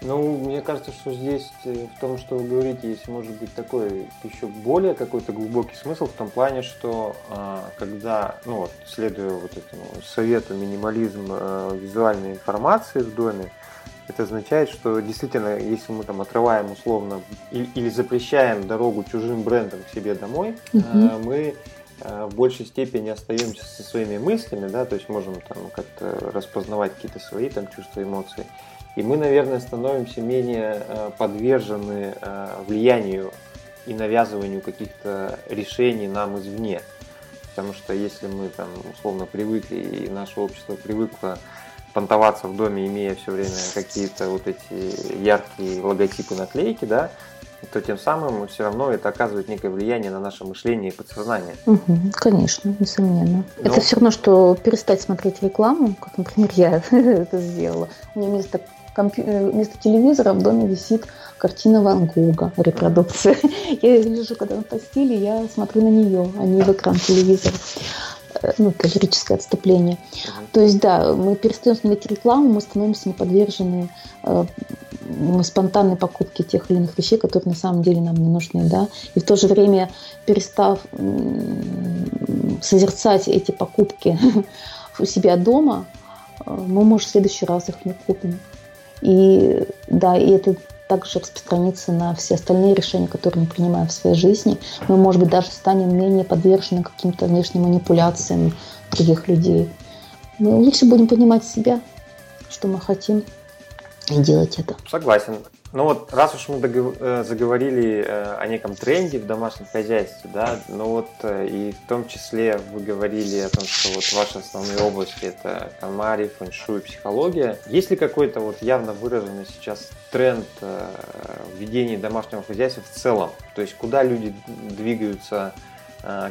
Speaker 2: Ну, мне кажется, что здесь э, в том, что вы говорите, есть, может быть, такой еще более какой-то глубокий смысл в том плане, что а, когда, ну вот, следуя вот этому совету минимализм э, визуальной информации в доме, это означает, что действительно, если мы там отрываем условно или, или запрещаем дорогу чужим брендам к себе домой, угу. мы в большей степени остаемся со своими мыслями, да, то есть можем там как-то распознавать какие-то свои там чувства, эмоции. И мы, наверное, становимся менее э, подвержены э, влиянию и навязыванию каких-то решений нам извне. Потому что если мы там условно привыкли, и наше общество привыкло понтоваться в доме, имея все время какие-то вот эти яркие логотипы, наклейки, да, то тем самым все равно это оказывает некое влияние на наше мышление и подсознание.
Speaker 3: Угу, конечно, несомненно. Но... Это все равно, что перестать смотреть рекламу, как, например, я это сделала. У меня вместо компью... Э, вместо телевизора в доме висит картина Ван Гога, репродукция. Я лежу когда на постели, я смотрю на нее, а не в экран телевизора. э, ну, это лирическое отступление. То есть, да, мы перестаем смотреть рекламу, мы становимся не подвержены э, спонтанной покупке тех или иных вещей, которые на самом деле нам не нужны, да, и в то же время перестав созерцать эти покупки у себя дома, э, мы, может, в следующий раз их не купим. И да, и это также распространится на все остальные решения, которые мы принимаем в своей жизни. Мы, может быть, даже станем менее подвержены каким-то внешним манипуляциям других людей. Мы лучше будем понимать себя, что мы хотим, и делать это.
Speaker 4: Согласен. Ну вот, раз уж мы э, заговорили э, о неком тренде в домашнем хозяйстве, да, ну вот э, и в том числе вы говорили о том, что вот ваши основные области это канмари, фэншуй, психология. Есть ли какой-то вот явно выраженный сейчас тренд в ведении домашнего хозяйства в целом? То есть куда люди двигаются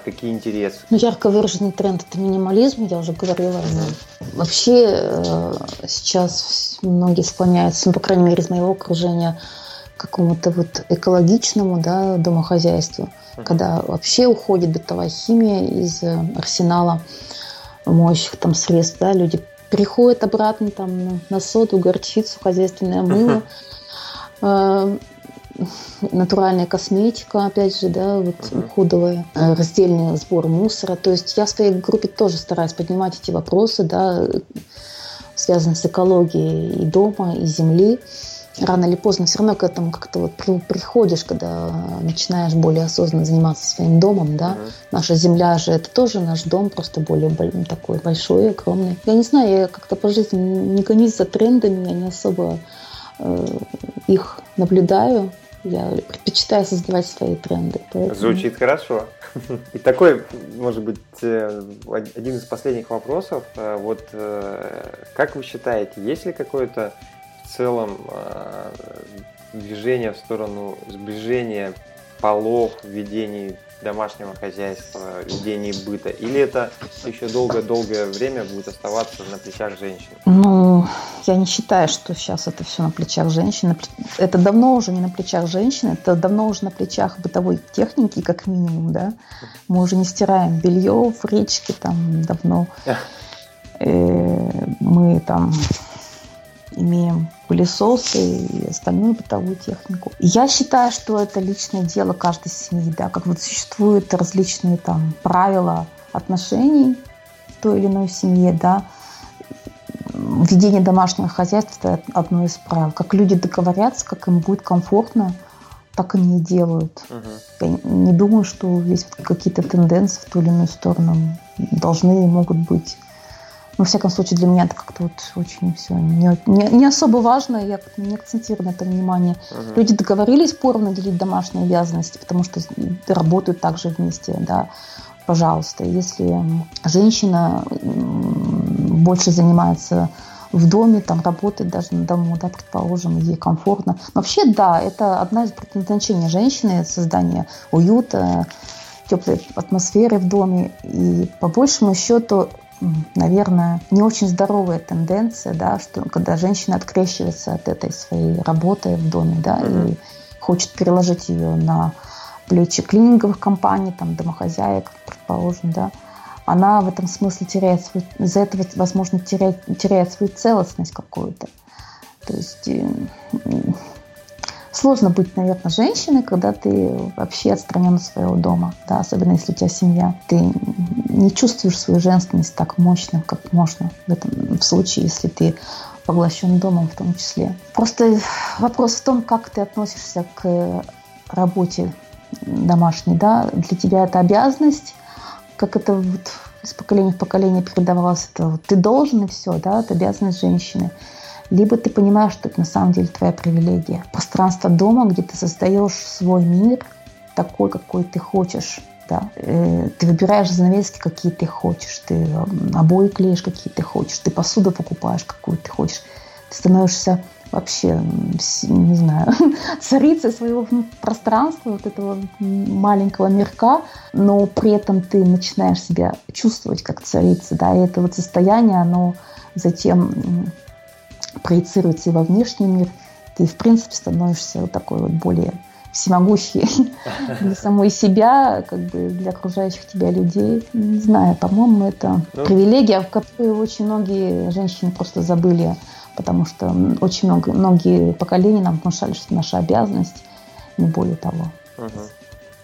Speaker 4: какие интересы?
Speaker 3: Ну, ярко выраженный тренд – это минимализм, я уже говорила. Вообще э, сейчас многие склоняются, ну, по крайней мере, из моего окружения, к какому-то вот экологичному да, домохозяйству, uh-huh. когда вообще уходит бытовая химия из э, арсенала моющих там средств, да, люди переходят обратно там на соду, горчицу, хозяйственное мыло. Uh-huh натуральная косметика, опять же, да, вот uh-huh. уходовая, э, раздельный сбор мусора. То есть я в своей группе тоже стараюсь поднимать эти вопросы, да, связанные с экологией и дома, и земли. Рано или поздно все равно к этому как-то вот приходишь, когда начинаешь более осознанно заниматься своим домом, да. Uh-huh. Наша земля же это тоже наш дом, просто более такой большой, огромный. Я не знаю, я как-то по жизни не гонюсь за трендами, я не особо э, их наблюдаю. Я предпочитаю создавать свои тренды.
Speaker 4: Поэтому... Звучит хорошо. И такой, может быть, э, один из последних вопросов. Э, вот э, как вы считаете, есть ли какое-то в целом движение в сторону сближения полов в ведении домашнего хозяйства, ведении быта? Или это еще долгое-долгое время будет оставаться на плечах женщин?
Speaker 3: Ну, я не считаю, что сейчас это все на плечах женщин. Это давно уже не на плечах женщин, это давно уже на плечах бытовой техники, как минимум, да. Мы уже не стираем белье в речке там давно. Э, мы там имеем пылесосы и остальную бытовую технику. Я считаю, что это личное дело каждой семьи, да, как вот существуют различные там правила отношений в той или иной семье, да, ведение домашнего хозяйства – это одно из правил. Как люди договорятся, как им будет комфортно, так они и делают. Угу. Я не думаю, что есть какие-то тенденции в ту или иную сторону должны и могут быть во всяком случае, для меня это как-то вот очень все не, не, не особо важно, я не акцентирую на это внимание. Uh-huh. Люди договорились поровну делить домашние обязанности, потому что работают также вместе, да, пожалуйста. Если женщина больше занимается в доме, там работает даже на дому, да, предположим, ей комфортно. Вообще, да, это одна из предназначений женщины, создание уюта, теплой атмосферы в доме. И по большему счету наверное, не очень здоровая тенденция, да, что когда женщина открещивается от этой своей работы в доме, да, mm-hmm. и хочет переложить ее на плечи клининговых компаний, там, домохозяек, предположим, да, она в этом смысле теряет свою, из-за этого, возможно, теряет, теряет свою целостность какую-то. То есть э, сложно быть, наверное, женщиной, когда ты вообще отстранен от своего дома, да, особенно если у тебя семья. Ты не чувствуешь свою женственность так мощно, как можно в этом в случае, если ты поглощен домом в том числе. Просто вопрос в том, как ты относишься к работе домашней, да, для тебя это обязанность, как это вот из поколения в поколение передавалось, это вот ты должен и все, да, это обязанность женщины либо ты понимаешь, что это на самом деле твоя привилегия. Пространство дома, где ты создаешь свой мир такой, какой ты хочешь. Да. Э, ты выбираешь занавески, какие ты хочешь, ты обои клеишь, какие ты хочешь, ты посуду покупаешь, какую ты хочешь. Ты становишься вообще, не знаю, царицей своего пространства, вот этого маленького мирка, но при этом ты начинаешь себя чувствовать как царица, да, и это вот состояние, оно затем проецируется и во внешний мир, ты, в принципе, становишься вот такой вот более всемогущий для самой себя, как бы для окружающих тебя людей. Не знаю, по-моему, это ну, привилегия, в которую очень многие женщины просто забыли, потому что очень много, многие поколения нам внушали, что это наша обязанность, не более того.
Speaker 4: Угу.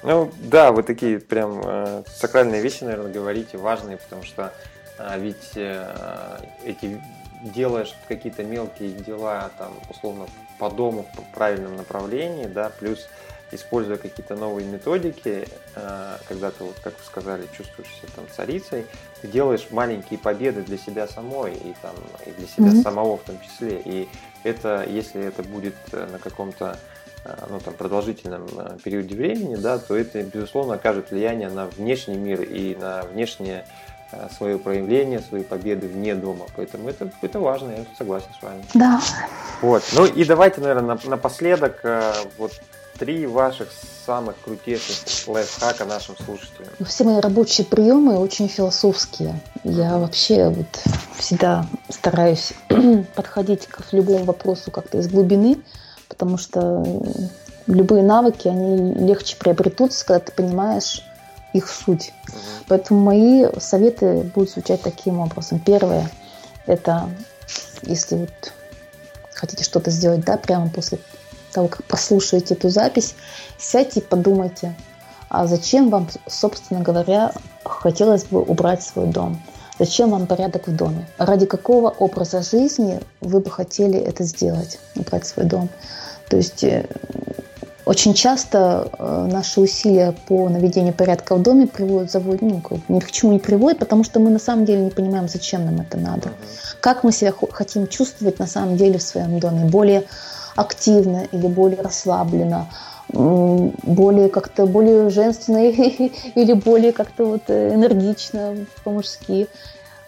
Speaker 4: Ну да, вы такие прям э, сакральные вещи, наверное, говорите, важные, потому что э, ведь э, эти делаешь какие-то мелкие дела, там, условно, по дому в правильном направлении, да, плюс используя какие-то новые методики, э, когда ты, вот, как вы сказали, чувствуешь себя там царицей, ты делаешь маленькие победы для себя самой и, там, и для себя mm-hmm. самого в том числе. И это, если это будет э, на каком-то э, ну, там, продолжительном периоде времени, да, то это, безусловно, окажет влияние на внешний мир и на внешнее свое проявление, свои победы вне дома. Поэтому это, это важно, я согласен с вами.
Speaker 3: Да.
Speaker 4: Вот. Ну и давайте, наверное, напоследок вот три ваших самых крутейших лайфхака нашим слушателям?
Speaker 3: Все мои рабочие приемы очень философские. Я вообще вот всегда стараюсь подходить к любому вопросу как-то из глубины, потому что любые навыки, они легче приобретутся, когда ты понимаешь их суть. Угу. Поэтому мои советы будут звучать таким образом. Первое – это если вот хотите что-то сделать, да, прямо после того, как послушаете эту запись, сядьте и подумайте, а зачем вам, собственно говоря, хотелось бы убрать свой дом? Зачем вам порядок в доме? Ради какого образа жизни вы бы хотели это сделать, убрать свой дом? То есть э, очень часто э, наши усилия по наведению порядка в доме приводят, заводят, ну, ни к чему не приводят, потому что мы на самом деле не понимаем, зачем нам это надо. Как мы себя хотим чувствовать на самом деле в своем доме. Более активно или более расслабленно, более как-то более женственно или более как-то вот э, энергично по-мужски.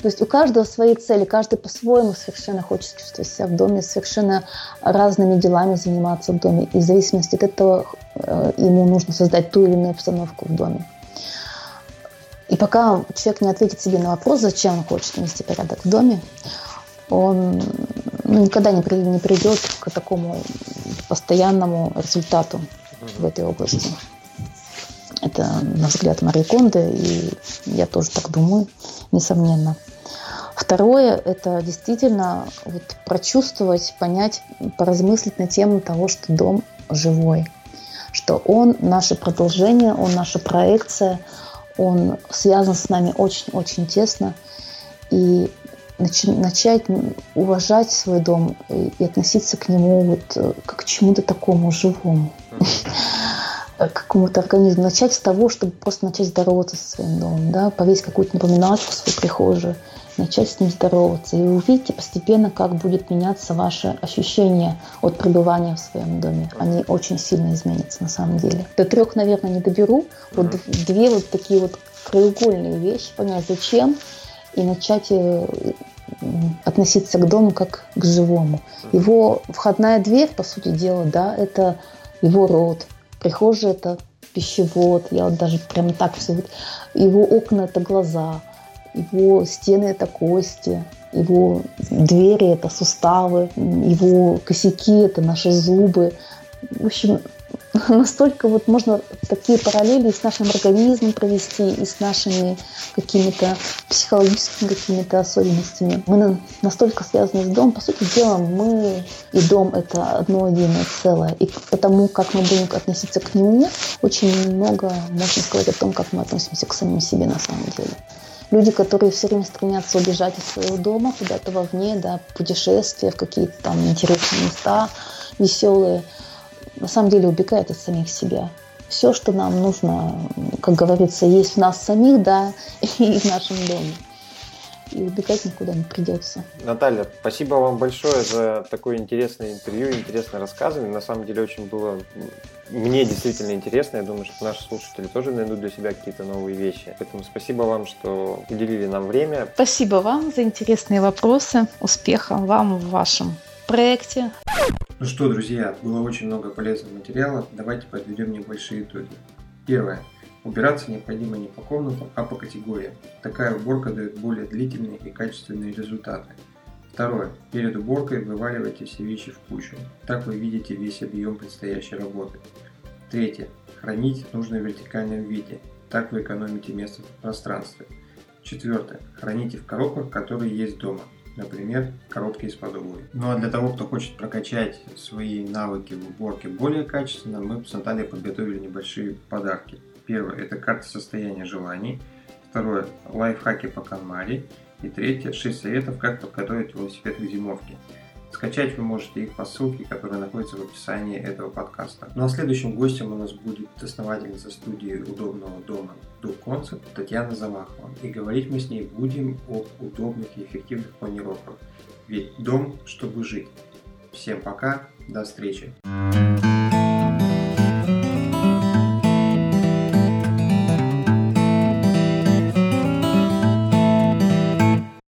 Speaker 3: То есть у каждого свои цели, каждый по-своему совершенно хочет чувствовать себя в доме, совершенно разными делами заниматься в доме. И в зависимости от этого э, ему нужно создать ту или иную обстановку в доме. И пока человек не ответит себе на вопрос, зачем он хочет навести порядок в доме, он ну, никогда не, при, не придет к такому постоянному результату в этой области. Это, на взгляд Марии Конды, и я тоже так думаю, несомненно. Второе – это действительно вот прочувствовать, понять, поразмыслить на тему того, что дом живой, что он наше продолжение, он наша проекция, он связан с нами очень-очень тесно. И начать уважать свой дом и, относиться к нему вот э, как к чему-то такому живому, к какому-то организму. Начать с того, чтобы просто начать здороваться со своим домом, да, повесить какую-то напоминалочку в свою прихожую, начать с ним здороваться. И увидите постепенно, как будет меняться ваше ощущение от пребывания в своем доме. Они очень сильно изменятся на самом деле. До трех, наверное, не доберу. Вот две вот такие вот краеугольные вещи, понять, зачем и начать э, относиться к дому как к живому. Его входная дверь, по сути дела, да, это его род. Прихожая – это пищевод, я вот даже прямо так все. Его окна – это глаза, его стены – это кости, его двери – это суставы, его косяки – это наши зубы. В общем, настолько вот можно такие параллели с нашим организмом провести, и с нашими какими-то психологическими какими-то особенностями. Мы настолько связаны с домом. По сути дела, мы и дом — это одно единое целое. И потому, как мы будем относиться к нему, очень много можно сказать о том, как мы относимся к самим себе на самом деле. Люди, которые все время стремятся убежать из своего дома куда-то вовне, да, путешествия в какие-то там интересные места, веселые – на самом деле убегает от самих себя. Все, что нам нужно, как говорится, есть в нас самих, да, и в нашем доме. И убегать никуда не придется.
Speaker 4: Наталья, спасибо вам большое за такое интересное интервью, интересное рассказывание. На самом деле очень было мне действительно интересно. Я думаю, что наши слушатели тоже найдут для себя какие-то новые вещи. Поэтому спасибо вам, что уделили нам время.
Speaker 3: Спасибо вам за интересные вопросы. Успеха вам в вашем проекте.
Speaker 2: Ну что, друзья, было очень много полезного материала. Давайте подведем небольшие итоги. Первое. Убираться необходимо не по комнатам, а по категориям. Такая уборка дает более длительные и качественные результаты. Второе. Перед уборкой вываливайте все вещи в кучу. Так вы видите весь объем предстоящей работы. Третье. Хранить нужно в вертикальном виде. Так вы экономите место в пространстве. Четвертое. Храните в коробках, которые есть дома. Например, коробки из-под обуви. Ну а для того, кто хочет прокачать свои навыки в уборке более качественно, мы с Натальей подготовили небольшие подарки. Первое – это карта состояния желаний. Второе – лайфхаки по канмаре. И третье – 6 советов, как подготовить велосипед к зимовке. Скачать вы можете их по ссылке, которая находится в описании этого подкаста. Ну а следующим гостем у нас будет основательница студии удобного дома Do Concept Татьяна Замахова. И говорить мы с ней будем об удобных и эффективных планировках. Ведь дом, чтобы жить. Всем пока, до встречи.